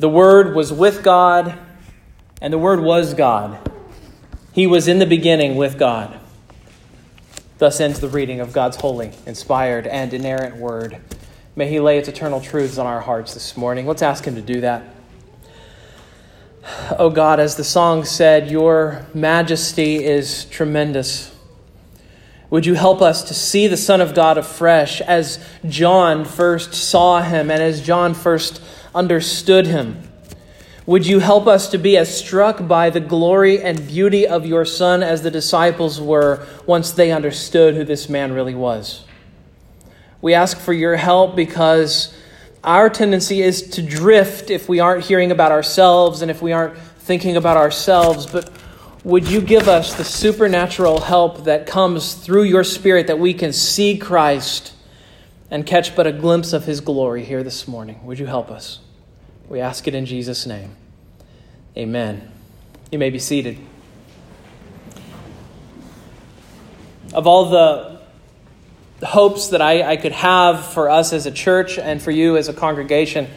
The Word was with God, and the Word was God. He was in the beginning with God. Thus ends the reading of God's holy, inspired, and inerrant Word. May He lay its eternal truths on our hearts this morning. Let's ask Him to do that. Oh God, as the song said, Your majesty is tremendous. Would you help us to see the Son of God afresh as John first saw him and as John first understood him? Would you help us to be as struck by the glory and beauty of your Son as the disciples were once they understood who this man really was? We ask for your help because our tendency is to drift if we aren't hearing about ourselves and if we aren't thinking about ourselves. But would you give us the supernatural help that comes through your Spirit that we can see Christ and catch but a glimpse of his glory here this morning? Would you help us? We ask it in Jesus' name. Amen. You may be seated. Of all the hopes that I, I could have for us as a church and for you as a congregation,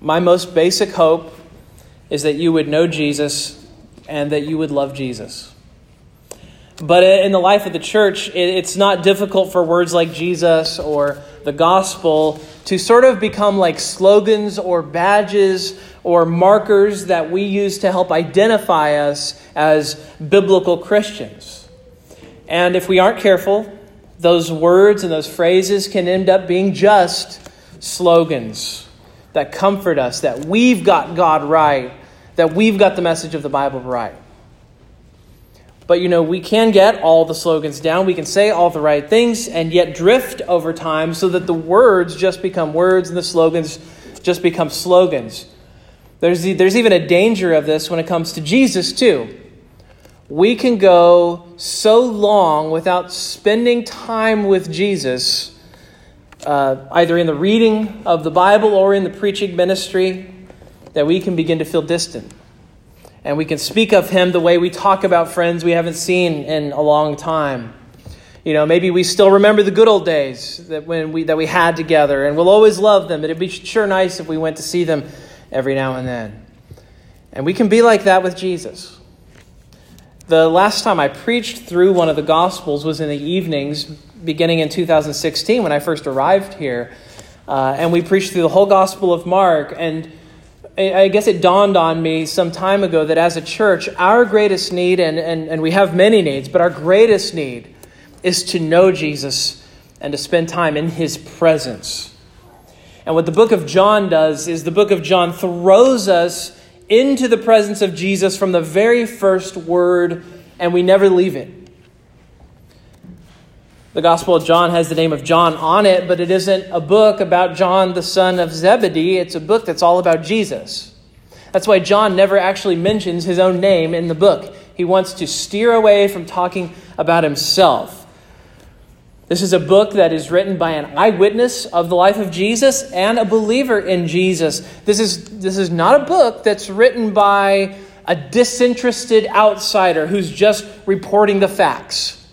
my most basic hope is that you would know Jesus and that you would love Jesus. But in the life of the church, it's not difficult for words like Jesus or the gospel to sort of become like slogans or badges or markers that we use to help identify us as biblical Christians. And if we aren't careful, those words and those phrases can end up being just slogans that comfort us that we've got God right, that we've got the message of the Bible right. But you know, we can get all the slogans down, we can say all the right things, and yet drift over time so that the words just become words and the slogans just become slogans. There's, there's even a danger of this when it comes to Jesus, too we can go so long without spending time with Jesus, uh, either in the reading of the Bible or in the preaching ministry, that we can begin to feel distant. And we can speak of him the way we talk about friends we haven't seen in a long time. You know, maybe we still remember the good old days that when we that we had together, and we'll always love them. It'd be sure nice if we went to see them every now and then. And we can be like that with Jesus. The last time I preached through one of the Gospels was in the evenings, beginning in 2016 when I first arrived here. Uh, and we preached through the whole Gospel of Mark. And I guess it dawned on me some time ago that as a church, our greatest need, and, and, and we have many needs, but our greatest need is to know Jesus and to spend time in his presence. And what the book of John does is the book of John throws us into the presence of Jesus from the very first word, and we never leave it. The Gospel of John has the name of John on it, but it isn't a book about John, the son of Zebedee. It's a book that's all about Jesus. That's why John never actually mentions his own name in the book. He wants to steer away from talking about himself. This is a book that is written by an eyewitness of the life of Jesus and a believer in Jesus. This is, this is not a book that's written by a disinterested outsider who's just reporting the facts.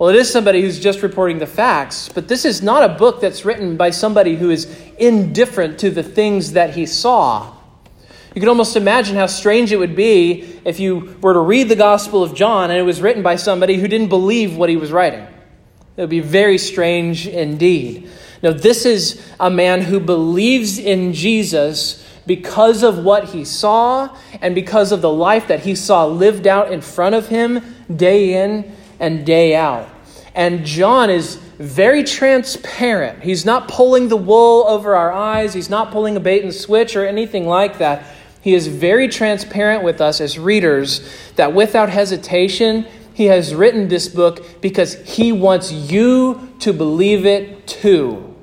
Well, it is somebody who's just reporting the facts, but this is not a book that's written by somebody who is indifferent to the things that he saw. You can almost imagine how strange it would be if you were to read the Gospel of John and it was written by somebody who didn't believe what he was writing. It would be very strange indeed. Now, this is a man who believes in Jesus because of what he saw and because of the life that he saw lived out in front of him day in and day out. And John is very transparent. He's not pulling the wool over our eyes, he's not pulling a bait and switch or anything like that. He is very transparent with us as readers that without hesitation, he has written this book because he wants you to believe it too.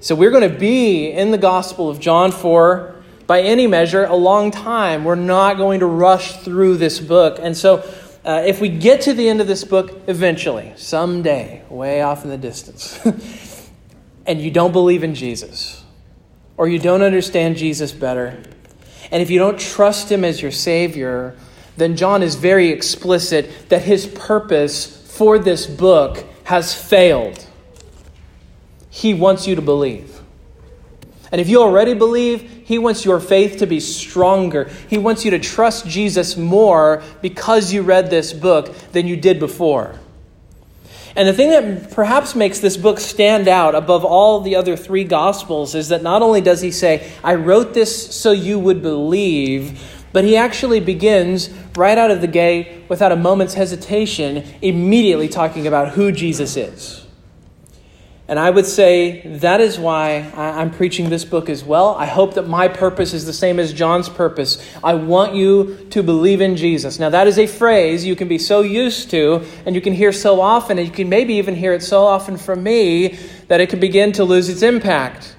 So we're going to be in the Gospel of John for, by any measure, a long time. We're not going to rush through this book. And so uh, if we get to the end of this book eventually, someday, way off in the distance, and you don't believe in Jesus, or you don't understand Jesus better, and if you don't trust him as your Savior, then John is very explicit that his purpose for this book has failed. He wants you to believe. And if you already believe, He wants your faith to be stronger. He wants you to trust Jesus more because you read this book than you did before. And the thing that perhaps makes this book stand out above all the other three Gospels is that not only does he say, I wrote this so you would believe, but he actually begins right out of the gate without a moment's hesitation, immediately talking about who Jesus is. And I would say that is why I'm preaching this book as well. I hope that my purpose is the same as John's purpose. I want you to believe in Jesus. Now, that is a phrase you can be so used to and you can hear so often, and you can maybe even hear it so often from me that it can begin to lose its impact.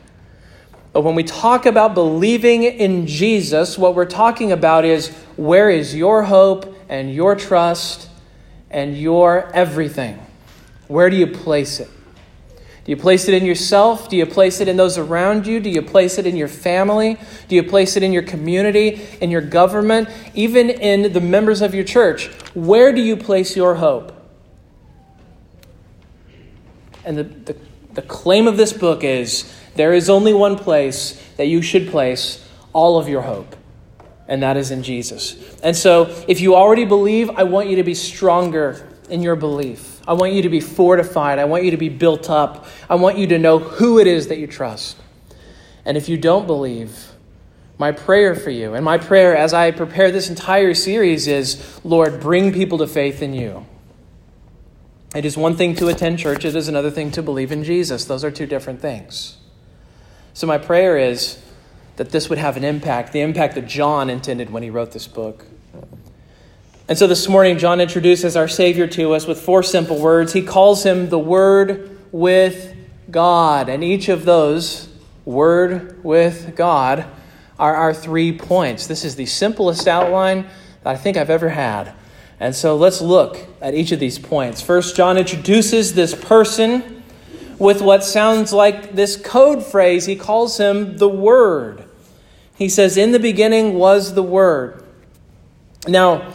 But when we talk about believing in Jesus, what we're talking about is where is your hope and your trust and your everything? Where do you place it? Do you place it in yourself? Do you place it in those around you? Do you place it in your family? Do you place it in your community, in your government, even in the members of your church? Where do you place your hope? And the, the, the claim of this book is there is only one place that you should place all of your hope, and that is in Jesus. And so, if you already believe, I want you to be stronger in your belief. I want you to be fortified. I want you to be built up. I want you to know who it is that you trust. And if you don't believe, my prayer for you, and my prayer as I prepare this entire series is Lord, bring people to faith in you. It is one thing to attend church, it is another thing to believe in Jesus. Those are two different things. So, my prayer is that this would have an impact, the impact that John intended when he wrote this book. And so this morning, John introduces our Savior to us with four simple words. He calls him the Word with God. And each of those, Word with God, are our three points. This is the simplest outline that I think I've ever had. And so let's look at each of these points. First, John introduces this person with what sounds like this code phrase. He calls him the Word. He says, In the beginning was the Word. Now,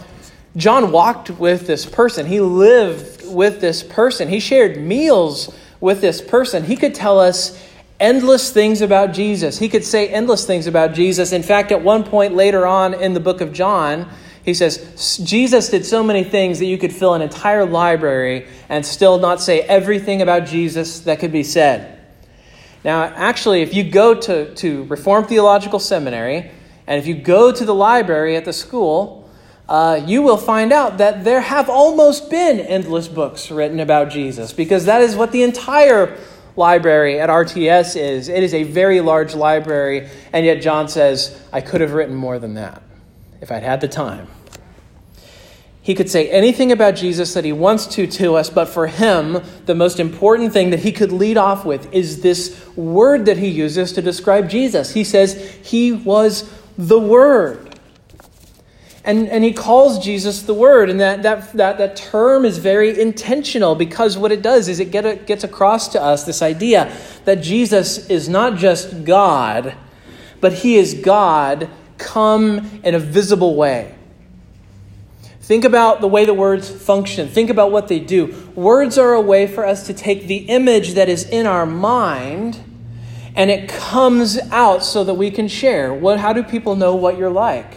John walked with this person. He lived with this person. He shared meals with this person. He could tell us endless things about Jesus. He could say endless things about Jesus. In fact, at one point later on in the book of John, he says, Jesus did so many things that you could fill an entire library and still not say everything about Jesus that could be said. Now, actually, if you go to, to Reformed Theological Seminary, and if you go to the library at the school, uh, you will find out that there have almost been endless books written about Jesus because that is what the entire library at RTS is. It is a very large library, and yet John says, I could have written more than that if I'd had the time. He could say anything about Jesus that he wants to to us, but for him, the most important thing that he could lead off with is this word that he uses to describe Jesus. He says, He was the Word. And, and he calls Jesus the Word. And that, that, that, that term is very intentional because what it does is it get, it gets across to us this idea that Jesus is not just God, but he is God come in a visible way. Think about the way the words function. Think about what they do. Words are a way for us to take the image that is in our mind and it comes out so that we can share. What, how do people know what you're like?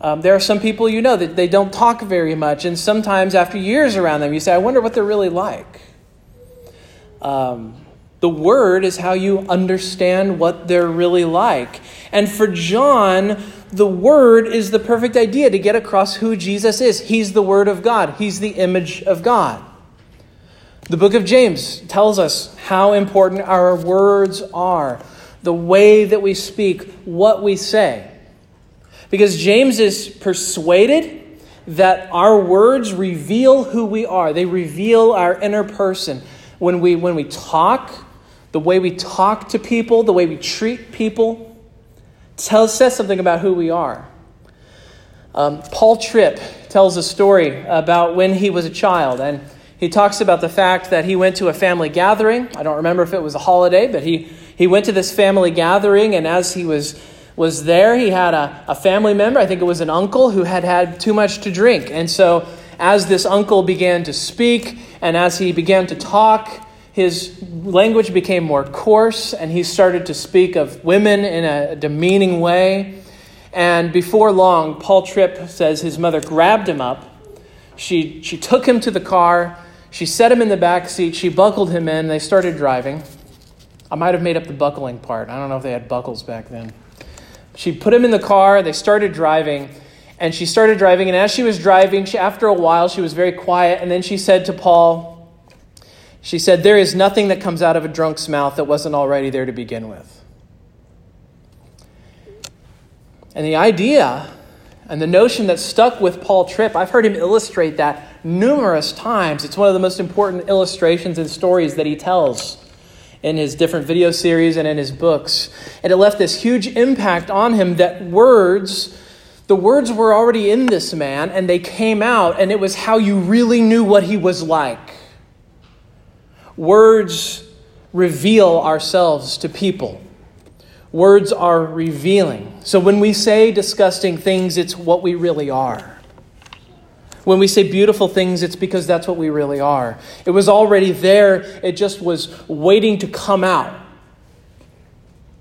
Um, there are some people you know that they don't talk very much, and sometimes after years around them, you say, I wonder what they're really like. Um, the word is how you understand what they're really like. And for John, the word is the perfect idea to get across who Jesus is. He's the word of God, he's the image of God. The book of James tells us how important our words are, the way that we speak, what we say. Because James is persuaded that our words reveal who we are, they reveal our inner person. When we, when we talk, the way we talk to people, the way we treat people, tells, says something about who we are. Um, Paul Tripp tells a story about when he was a child, and he talks about the fact that he went to a family gathering. I don't remember if it was a holiday, but he, he went to this family gathering, and as he was was there. He had a, a family member, I think it was an uncle, who had had too much to drink. And so, as this uncle began to speak and as he began to talk, his language became more coarse, and he started to speak of women in a demeaning way. And before long, Paul Tripp says his mother grabbed him up. She, she took him to the car. She set him in the back seat. She buckled him in. They started driving. I might have made up the buckling part. I don't know if they had buckles back then. She put him in the car. They started driving. And she started driving. And as she was driving, she, after a while, she was very quiet. And then she said to Paul, She said, There is nothing that comes out of a drunk's mouth that wasn't already there to begin with. And the idea and the notion that stuck with Paul Tripp, I've heard him illustrate that numerous times. It's one of the most important illustrations and stories that he tells in his different video series and in his books. And it left this huge impact on him that words, the words were already in this man and they came out, and it was how you really knew what he was like. Words reveal ourselves to people. Words are revealing. So when we say disgusting things, it's what we really are. When we say beautiful things, it's because that's what we really are. It was already there, it just was waiting to come out.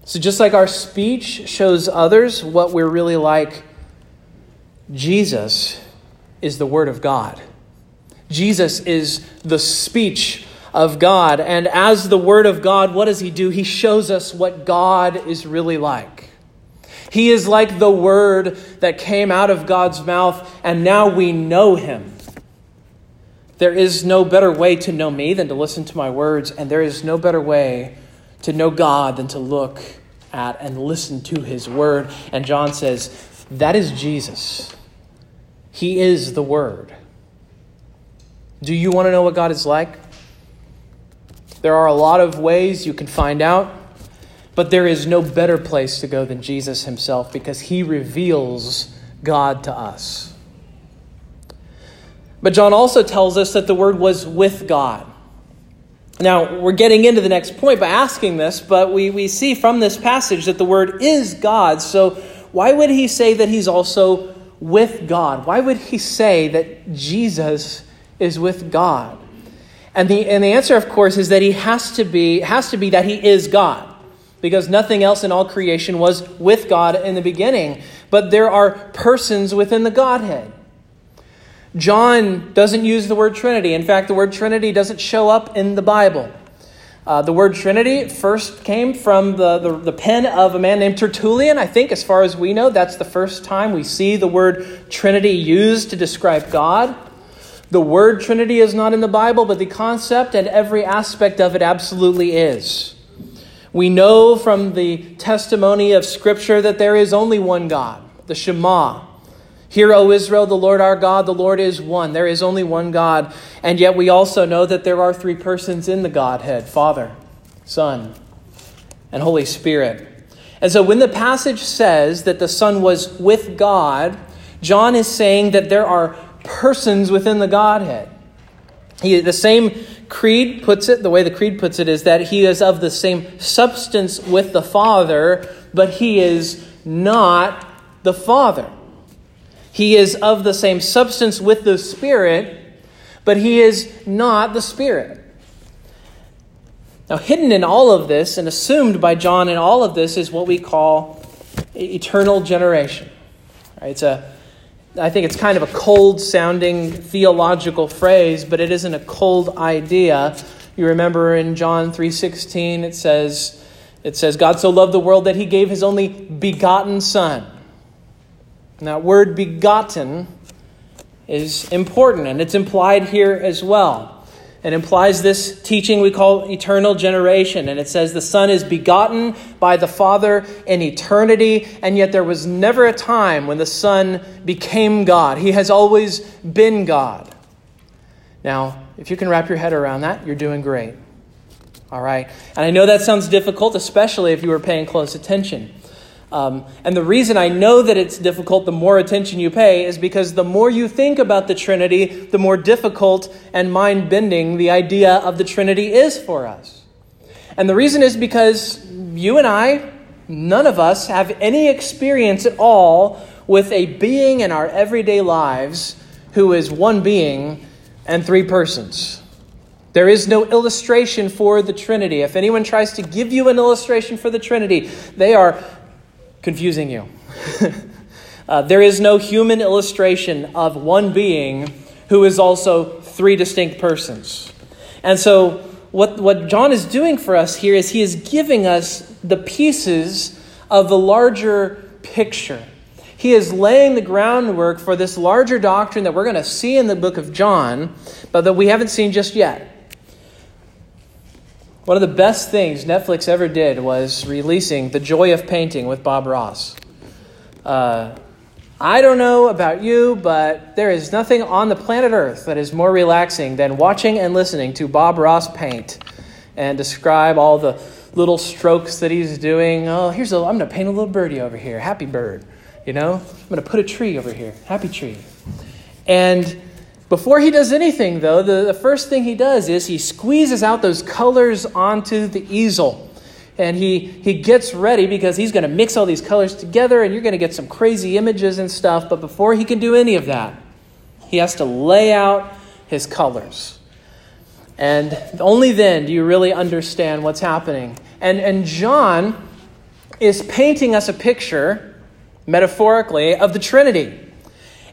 So, just like our speech shows others what we're really like, Jesus is the Word of God. Jesus is the speech of God. And as the Word of God, what does He do? He shows us what God is really like. He is like the word that came out of God's mouth, and now we know him. There is no better way to know me than to listen to my words, and there is no better way to know God than to look at and listen to his word. And John says, that is Jesus. He is the word. Do you want to know what God is like? There are a lot of ways you can find out. But there is no better place to go than Jesus himself because he reveals God to us. But John also tells us that the Word was with God. Now, we're getting into the next point by asking this, but we, we see from this passage that the Word is God. So, why would he say that he's also with God? Why would he say that Jesus is with God? And the, and the answer, of course, is that he has to be, has to be that he is God because nothing else in all creation was with God in the beginning. But there are persons within the Godhead. John doesn't use the word Trinity. In fact, the word Trinity doesn't show up in the Bible. Uh, the word Trinity first came from the, the, the, pen of a man named Tertullian. I think, as far as we know, that's the first time we see the word Trinity used to describe God. The word Trinity is not in the Bible, but the concept and every aspect of it absolutely is. We know from the testimony of Scripture that there is only one God, the Shema. Hear, O Israel, the Lord our God, the Lord is one. There is only one God. And yet we also know that there are three persons in the Godhead Father, Son, and Holy Spirit. And so when the passage says that the Son was with God, John is saying that there are persons within the Godhead. He, the same creed puts it, the way the creed puts it, is that he is of the same substance with the Father, but he is not the Father. He is of the same substance with the Spirit, but he is not the Spirit. Now, hidden in all of this and assumed by John in all of this is what we call eternal generation. Right? It's a I think it's kind of a cold sounding theological phrase, but it isn't a cold idea. You remember in John 3:16 it says it says God so loved the world that he gave his only begotten son. And that word begotten is important and it's implied here as well. It implies this teaching we call eternal generation. And it says the Son is begotten by the Father in eternity, and yet there was never a time when the Son became God. He has always been God. Now, if you can wrap your head around that, you're doing great. All right? And I know that sounds difficult, especially if you were paying close attention. Um, and the reason I know that it's difficult the more attention you pay is because the more you think about the Trinity, the more difficult and mind bending the idea of the Trinity is for us. And the reason is because you and I, none of us, have any experience at all with a being in our everyday lives who is one being and three persons. There is no illustration for the Trinity. If anyone tries to give you an illustration for the Trinity, they are confusing you. uh, there is no human illustration of one being who is also three distinct persons. And so, what, what John is doing for us here is he is giving us the pieces of the larger picture. He is laying the groundwork for this larger doctrine that we're going to see in the book of John, but that we haven't seen just yet. One of the best things Netflix ever did was releasing The Joy of Painting with Bob Ross. Uh, I don't know about you, but there is nothing on the planet Earth that is more relaxing than watching and listening to Bob Ross paint and describe all the little strokes that he's doing. Oh, here's a, I'm going to paint a little birdie over here, happy bird. You know, I'm going to put a tree over here, happy tree. And before he does anything, though, the, the first thing he does is he squeezes out those colors onto the easel and he, he gets ready because he's going to mix all these colors together and you're going to get some crazy images and stuff. But before he can do any of that, he has to lay out his colors. And only then do you really understand what's happening. And, and John is painting us a picture, metaphorically, of the Trinity.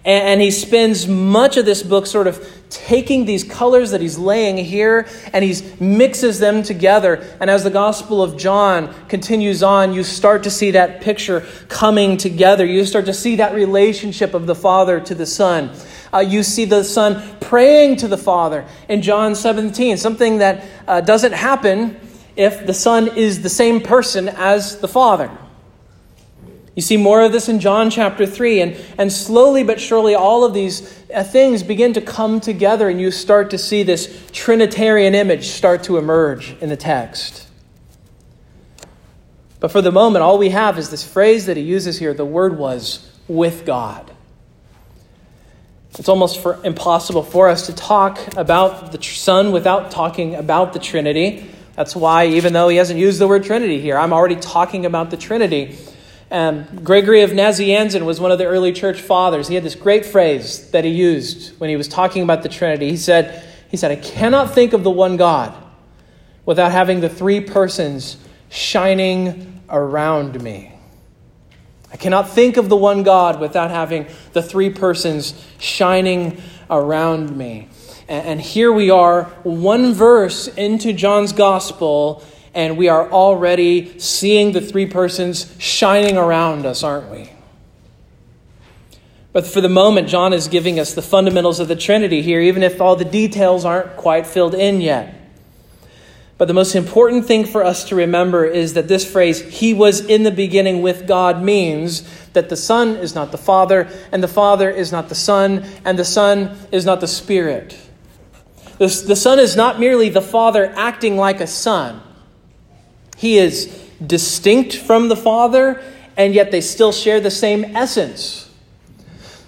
And, he spends much of this book sort of taking these colors that he's laying here and he mixes them together. And as the Gospel of John continues on, you start to see that picture coming together. You start to see that relationship of the Father to the Son. Uh, you see the Son praying to the Father in John 17, something that uh, doesn't happen if the Son is the same person as the Father. You see more of this in John chapter 3, and, and slowly but surely, all of these uh, things begin to come together, and you start to see this Trinitarian image start to emerge in the text. But for the moment, all we have is this phrase that he uses here the word was with God. It's almost for, impossible for us to talk about the Son without talking about the Trinity. That's why, even though he hasn't used the word Trinity here, I'm already talking about the Trinity. Um, Gregory of Nazianzen was one of the early church fathers. He had this great phrase that he used when he was talking about the Trinity. He said, he said, I cannot think of the one God without having the three persons shining around me. I cannot think of the one God without having the three persons shining around me. And here we are, one verse into John's gospel, and we are already seeing the three persons shining around us, aren't we? But for the moment, John is giving us the fundamentals of the Trinity here, even if all the details aren't quite filled in yet. But the most important thing for us to remember is that this phrase, He was in the beginning with God, means that the Son is not the Father, and the Father is not the Son, and the Son is not the Spirit. The, the Son is not merely the Father acting like a Son. He is distinct from the Father, and yet they still share the same essence.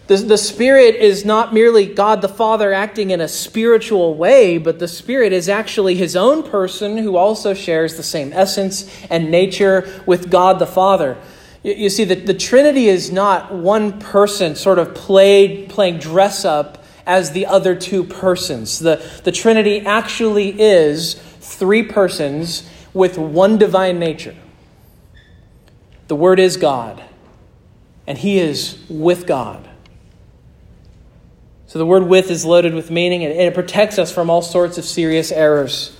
The, the Spirit is not merely God the Father acting in a spiritual way, but the Spirit is actually His own person who also shares the same essence and nature with God the Father. You, you see, the, the Trinity is not one person sort of played, playing dress up as the other two persons. The, the Trinity actually is three persons with one divine nature. The Word is God, and He is with God. So the word with is loaded with meaning, and it protects us from all sorts of serious errors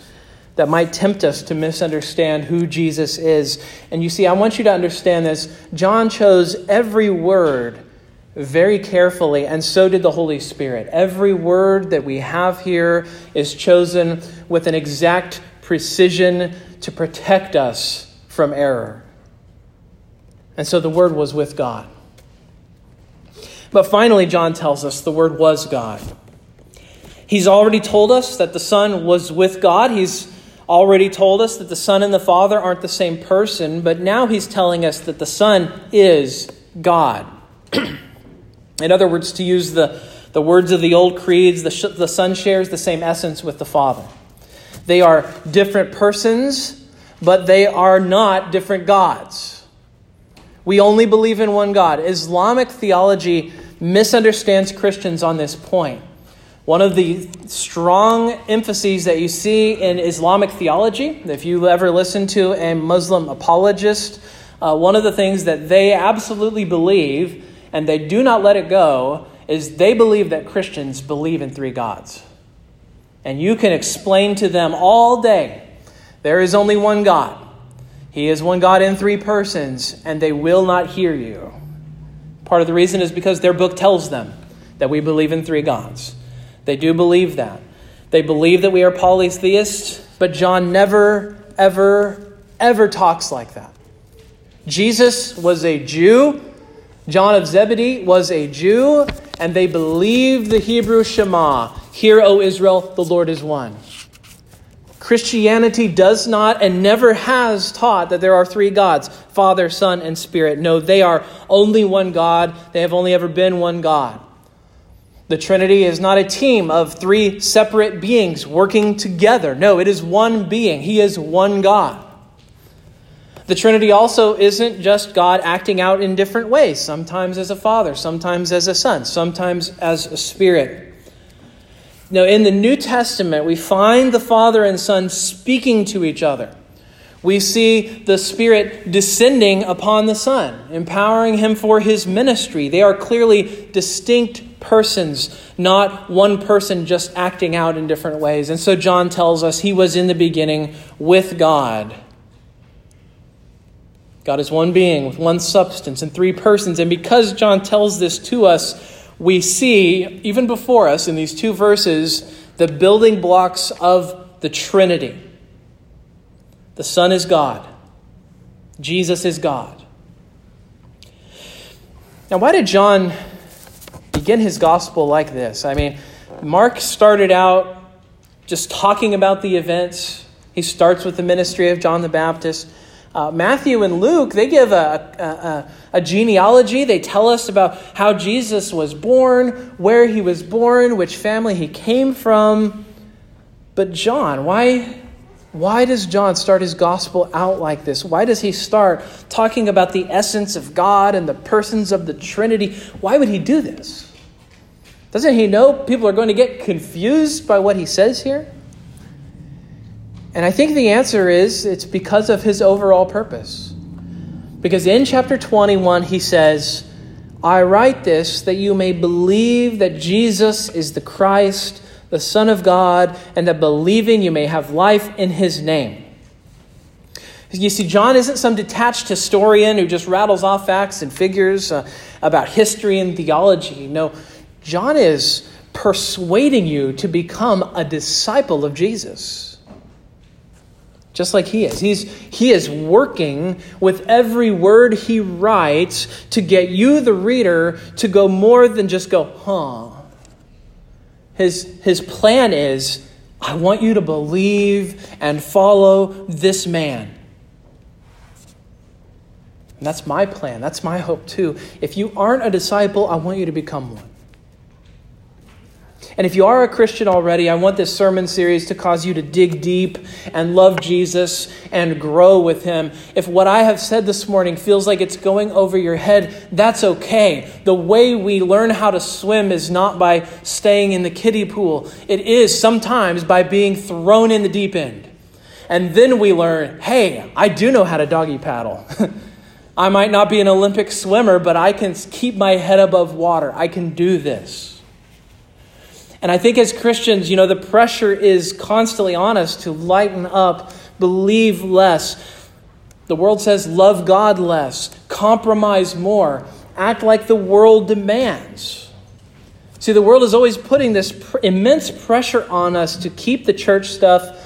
that might tempt us to misunderstand who Jesus is. And you see, I want you to understand this. John chose every word very carefully, and so did the Holy Spirit. Every word that we have here is chosen with an exact precision to protect us from error. And so the Word was with God. But finally, John tells us the Word was God. He's already told us that the Son was with God. He's already told us that the Son and the Father aren't the same person, but now he's telling us that the Son is God. In other words, to use the, the words of the old creeds, the, the Son shares the same essence with the Father. They are different persons, but they are not different gods. We only believe in one God. Islamic theology misunderstands Christians on this point. One of the strong emphases that you see in Islamic theology, if you ever listen to a Muslim apologist, uh, one of the things that they absolutely believe, and they do not let it go, is they believe that Christians believe in three gods. And you can explain to them all day there is only one God. He is one God in three persons, and they will not hear you. Part of the reason is because their book tells them that we believe in three gods. They do believe that. They believe that we are polytheists, but John never, ever, ever talks like that. Jesus was a Jew. John of Zebedee was a Jew, and they believed the Hebrew Shema Hear, O Israel, the Lord is one. Christianity does not and never has taught that there are three gods Father, Son, and Spirit. No, they are only one God. They have only ever been one God. The Trinity is not a team of three separate beings working together. No, it is one being. He is one God. The Trinity also isn't just God acting out in different ways, sometimes as a father, sometimes as a son, sometimes as a spirit. Now, in the New Testament, we find the Father and Son speaking to each other. We see the Spirit descending upon the Son, empowering him for his ministry. They are clearly distinct persons, not one person just acting out in different ways. And so John tells us he was in the beginning with God. God is one being with one substance and three persons. And because John tells this to us, we see, even before us in these two verses, the building blocks of the Trinity. The Son is God, Jesus is God. Now, why did John begin his gospel like this? I mean, Mark started out just talking about the events. He starts with the ministry of John the Baptist. Uh, Matthew and Luke, they give a, a, a, genealogy. They tell us about how Jesus was born, where he was born, which family he came from. But John, why, why does John start his gospel out like this? Why does he start talking about the essence of God and the persons of the Trinity? Why would he do this? Doesn't he know people are going to get confused by what he says here? And I think the answer is it's because of his overall purpose. Because in chapter 21, he says, I write this that you may believe that Jesus is the Christ, the Son of God, and that believing you may have life in his name. You see, John isn't some detached historian who just rattles off facts and figures uh, about history and theology. No, John is persuading you to become a disciple of Jesus just like he is. He's, he is working with every word he writes to get you, the reader, to go more than just go, huh. His, his plan is I want you to believe and follow this man. And that's my plan. That's my hope, too. If you aren't a disciple, I want you to become one. And if you are a Christian already, I want this sermon series to cause you to dig deep and love Jesus and grow with him. If what I have said this morning feels like it's going over your head, that's okay. The way we learn how to swim is not by staying in the kiddie pool, it is sometimes by being thrown in the deep end. And then we learn hey, I do know how to doggy paddle. I might not be an Olympic swimmer, but I can keep my head above water. I can do this. And I think as Christians, you know, the pressure is constantly on us to lighten up, believe less. The world says love God less, compromise more, act like the world demands. See, the world is always putting this pr- immense pressure on us to keep the church stuff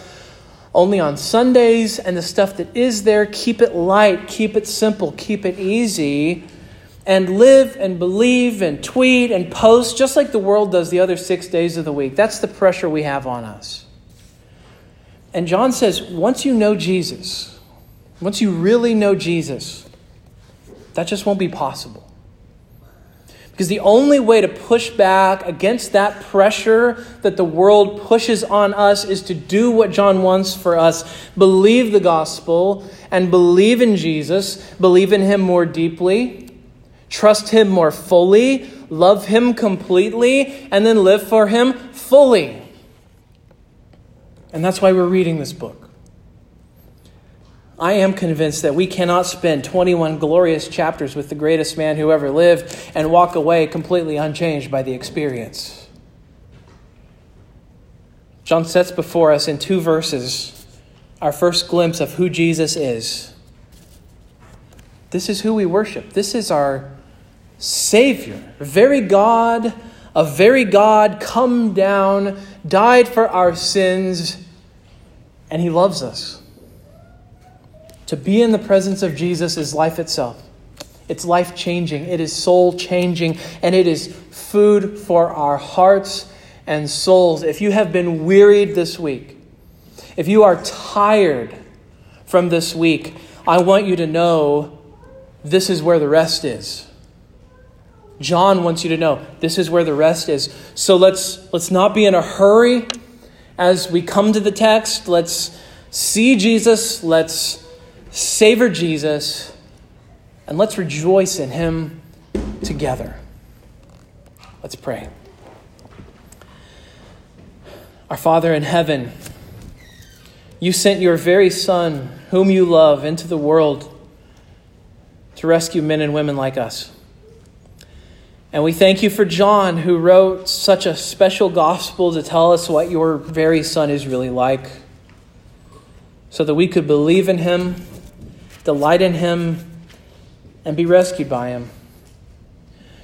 only on Sundays and the stuff that is there, keep it light, keep it simple, keep it easy and live and believe and tweet and post just like the world does the other six days of the week. That's the pressure we have on us. And John says, once you know Jesus, once you really know Jesus, that just won't be possible. Because the only way to push back against that pressure that the world pushes on us is to do what John wants for us believe the gospel and believe in Jesus, believe in him more deeply, Trust Him more fully, love Him completely, and then live for Him fully. And that's why we're reading this book. I am convinced that we cannot spend 21 glorious chapters with the greatest man who ever lived and walk away completely unchanged by the experience. John sets before us in two verses our first glimpse of who Jesus is. This is who we worship. This is our Savior, very God, a very God come down, died for our sins, and He loves us. To be in the presence of Jesus is life itself. It's life changing, it is soul changing, and it is food for our hearts and souls. If you have been wearied this week, if you are tired from this week, I want you to know this is where the rest is. John wants you to know this is where the rest is. So let's let's not be in a hurry as we come to the text. Let's see Jesus, let's savor Jesus, and let's rejoice in him together. Let's pray. Our Father in heaven, you sent your very Son, whom you love, into the world to rescue men and women like us. And we thank you for John, who wrote such a special gospel to tell us what your very Son is really like, so that we could believe in him, delight in him, and be rescued by him.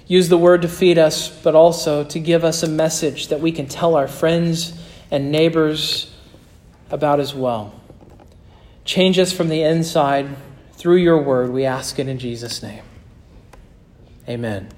Use the word to feed us, but also to give us a message that we can tell our friends and neighbors about as well. Change us from the inside through your word. We ask it in Jesus' name. Amen.